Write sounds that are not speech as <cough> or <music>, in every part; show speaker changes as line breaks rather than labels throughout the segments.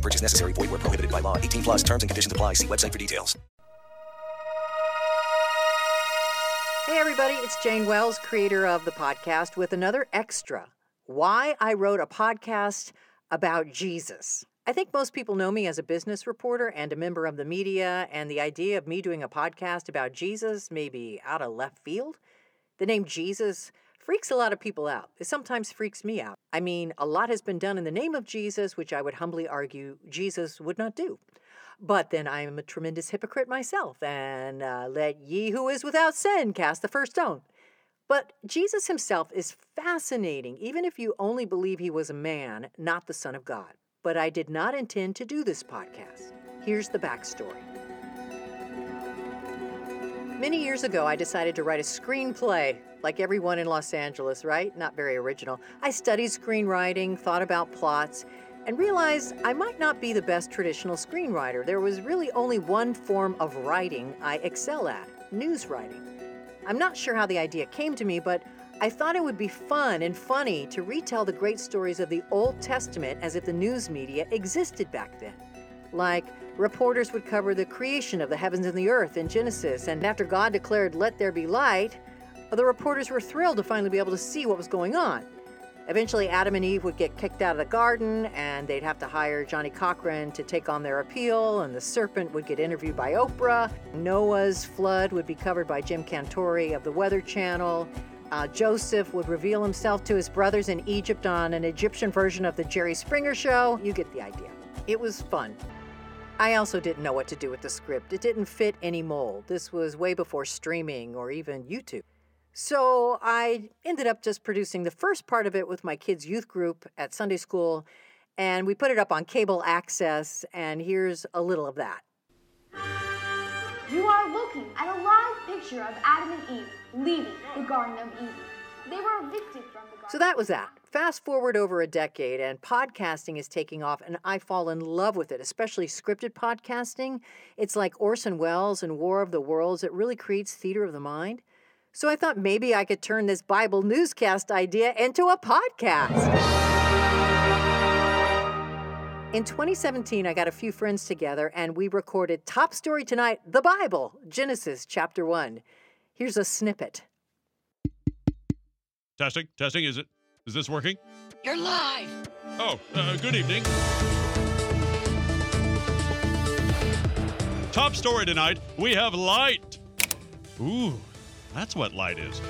Purchase necessary. Void where prohibited by law. 18 plus terms and conditions apply. See website for details.
Hey, everybody, it's Jane Wells, creator of the podcast, with another extra Why I Wrote a Podcast About Jesus. I think most people know me as a business reporter and a member of the media, and the idea of me doing a podcast about Jesus may be out of left field. The name Jesus freaks a lot of people out. It sometimes freaks me out. I mean, a lot has been done in the name of Jesus, which I would humbly argue Jesus would not do. But then I am a tremendous hypocrite myself, and uh, let ye who is without sin cast the first stone. But Jesus himself is fascinating, even if you only believe he was a man, not the Son of God. But I did not intend to do this podcast. Here's the backstory. Many years ago, I decided to write a screenplay, like everyone in Los Angeles, right? Not very original. I studied screenwriting, thought about plots, and realized I might not be the best traditional screenwriter. There was really only one form of writing I excel at news writing. I'm not sure how the idea came to me, but I thought it would be fun and funny to retell the great stories of the Old Testament as if the news media existed back then. Like, reporters would cover the creation of the heavens and the earth in Genesis, and after God declared, Let there be light, the reporters were thrilled to finally be able to see what was going on. Eventually, Adam and Eve would get kicked out of the garden, and they'd have to hire Johnnie Cochran to take on their appeal, and the serpent would get interviewed by Oprah. Noah's flood would be covered by Jim Cantore of the Weather Channel. Uh, Joseph would reveal himself to his brothers in Egypt on an Egyptian version of the Jerry Springer Show. You get the idea. It was fun. I also didn't know what to do with the script. It didn't fit any mold. This was way before streaming or even YouTube. So I ended up just producing the first part of it with my kids' youth group at Sunday school, and we put it up on cable access, and here's a little of that.
You are looking at a live picture of Adam and Eve leaving the Garden of Eden. They were evicted from the garden.
So that was that. Fast forward over a decade, and podcasting is taking off, and I fall in love with it, especially scripted podcasting. It's like Orson Welles and War of the Worlds. It really creates theater of the mind. So I thought maybe I could turn this Bible newscast idea into a podcast. In 2017, I got a few friends together and we recorded Top Story Tonight, the Bible, Genesis chapter 1. Here's a snippet.
Testing, testing. Is it? Is this working?
You're live.
Oh, uh, good evening. Top story tonight. We have light. Ooh, that's what light is.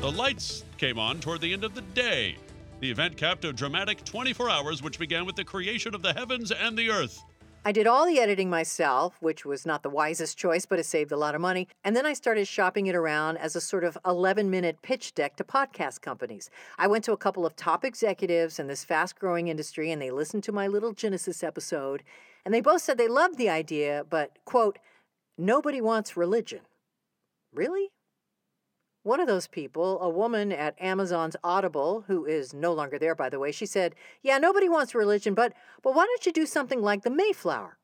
The lights came on toward the end of the day. The event capped a dramatic 24 hours, which began with the creation of the heavens and the earth.
I did all the editing myself, which was not the wisest choice, but it saved a lot of money. And then I started shopping it around as a sort of 11 minute pitch deck to podcast companies. I went to a couple of top executives in this fast growing industry, and they listened to my little Genesis episode. And they both said they loved the idea, but, quote, nobody wants religion. Really? One of those people, a woman at Amazon's Audible, who is no longer there by the way, she said, "Yeah, nobody wants religion, but but why don't you do something like the Mayflower?"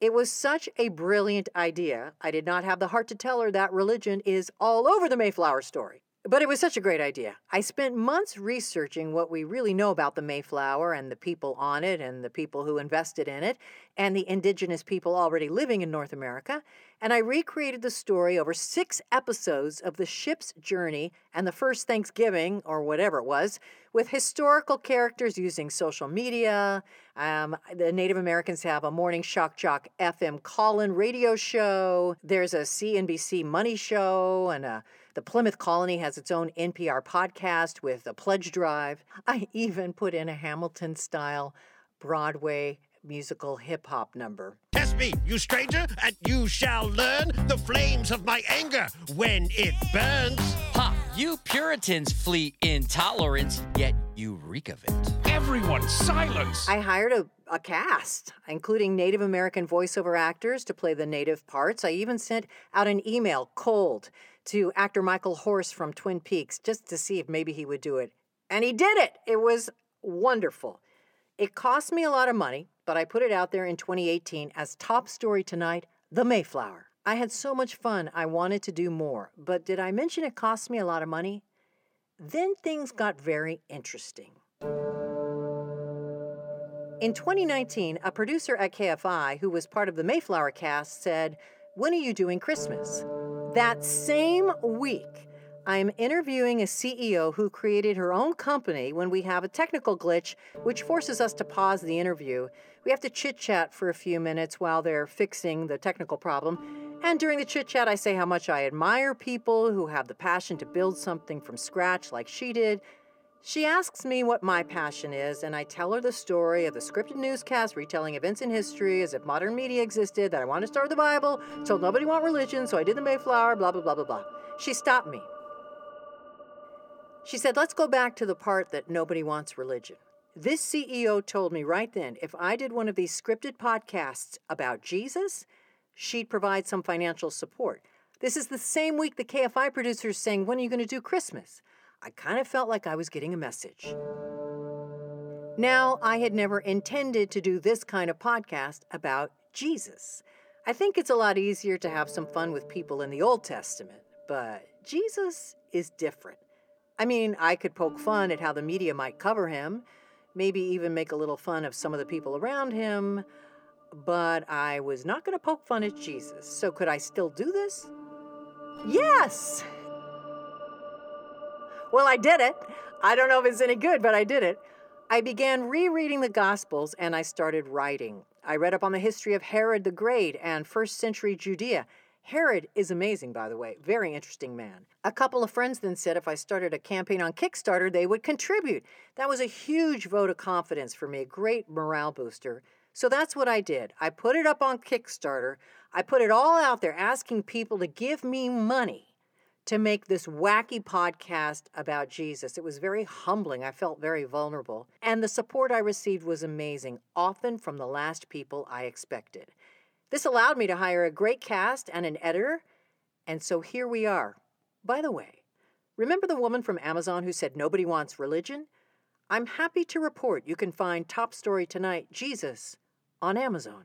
It was such a brilliant idea. I did not have the heart to tell her that religion is all over the Mayflower story. But it was such a great idea. I spent months researching what we really know about the Mayflower and the people on it and the people who invested in it and the indigenous people already living in North America. And I recreated the story over six episodes of the ship's journey and the first Thanksgiving, or whatever it was, with historical characters using social media. Um, the Native Americans have a morning shock jock FM call radio show. There's a CNBC money show and a the Plymouth Colony has its own NPR podcast with a pledge drive. <laughs> I even put in a Hamilton style Broadway musical hip hop number.
Test me, you stranger, and you shall learn the flames of my anger when it burns.
Ha! You Puritans flee intolerance, yet you reek of it. Everyone, silence!
I hired a, a cast, including Native American voiceover actors to play the native parts. I even sent out an email, cold, to actor Michael Horse from Twin Peaks just to see if maybe he would do it. And he did it! It was wonderful. It cost me a lot of money, but I put it out there in 2018 as top story tonight The Mayflower. I had so much fun, I wanted to do more. But did I mention it cost me a lot of money? Then things got very interesting. In 2019, a producer at KFI who was part of the Mayflower cast said, When are you doing Christmas? That same week, I'm interviewing a CEO who created her own company when we have a technical glitch, which forces us to pause the interview. We have to chit chat for a few minutes while they're fixing the technical problem. And during the chit chat, I say how much I admire people who have the passion to build something from scratch like she did. She asks me what my passion is, and I tell her the story of the scripted newscast retelling events in history as if modern media existed, that I want to start the Bible, told nobody want religion, so I did the Mayflower, blah, blah, blah, blah, blah. She stopped me. She said, Let's go back to the part that nobody wants religion. This CEO told me right then if I did one of these scripted podcasts about Jesus, she'd provide some financial support. This is the same week the KFI producers saying, When are you going to do Christmas? I kind of felt like I was getting a message. Now, I had never intended to do this kind of podcast about Jesus. I think it's a lot easier to have some fun with people in the Old Testament, but Jesus is different. I mean, I could poke fun at how the media might cover him, maybe even make a little fun of some of the people around him, but I was not going to poke fun at Jesus. So could I still do this? Yes! Well, I did it. I don't know if it's any good, but I did it. I began rereading the Gospels and I started writing. I read up on the history of Herod the Great and first century Judea. Herod is amazing, by the way, very interesting man. A couple of friends then said if I started a campaign on Kickstarter, they would contribute. That was a huge vote of confidence for me, a great morale booster. So that's what I did. I put it up on Kickstarter. I put it all out there asking people to give me money to make this wacky podcast about Jesus. It was very humbling. I felt very vulnerable. And the support I received was amazing, often from the last people I expected. This allowed me to hire a great cast and an editor. And so here we are. By the way, remember the woman from Amazon who said nobody wants religion? I'm happy to report you can find Top Story Tonight Jesus on Amazon.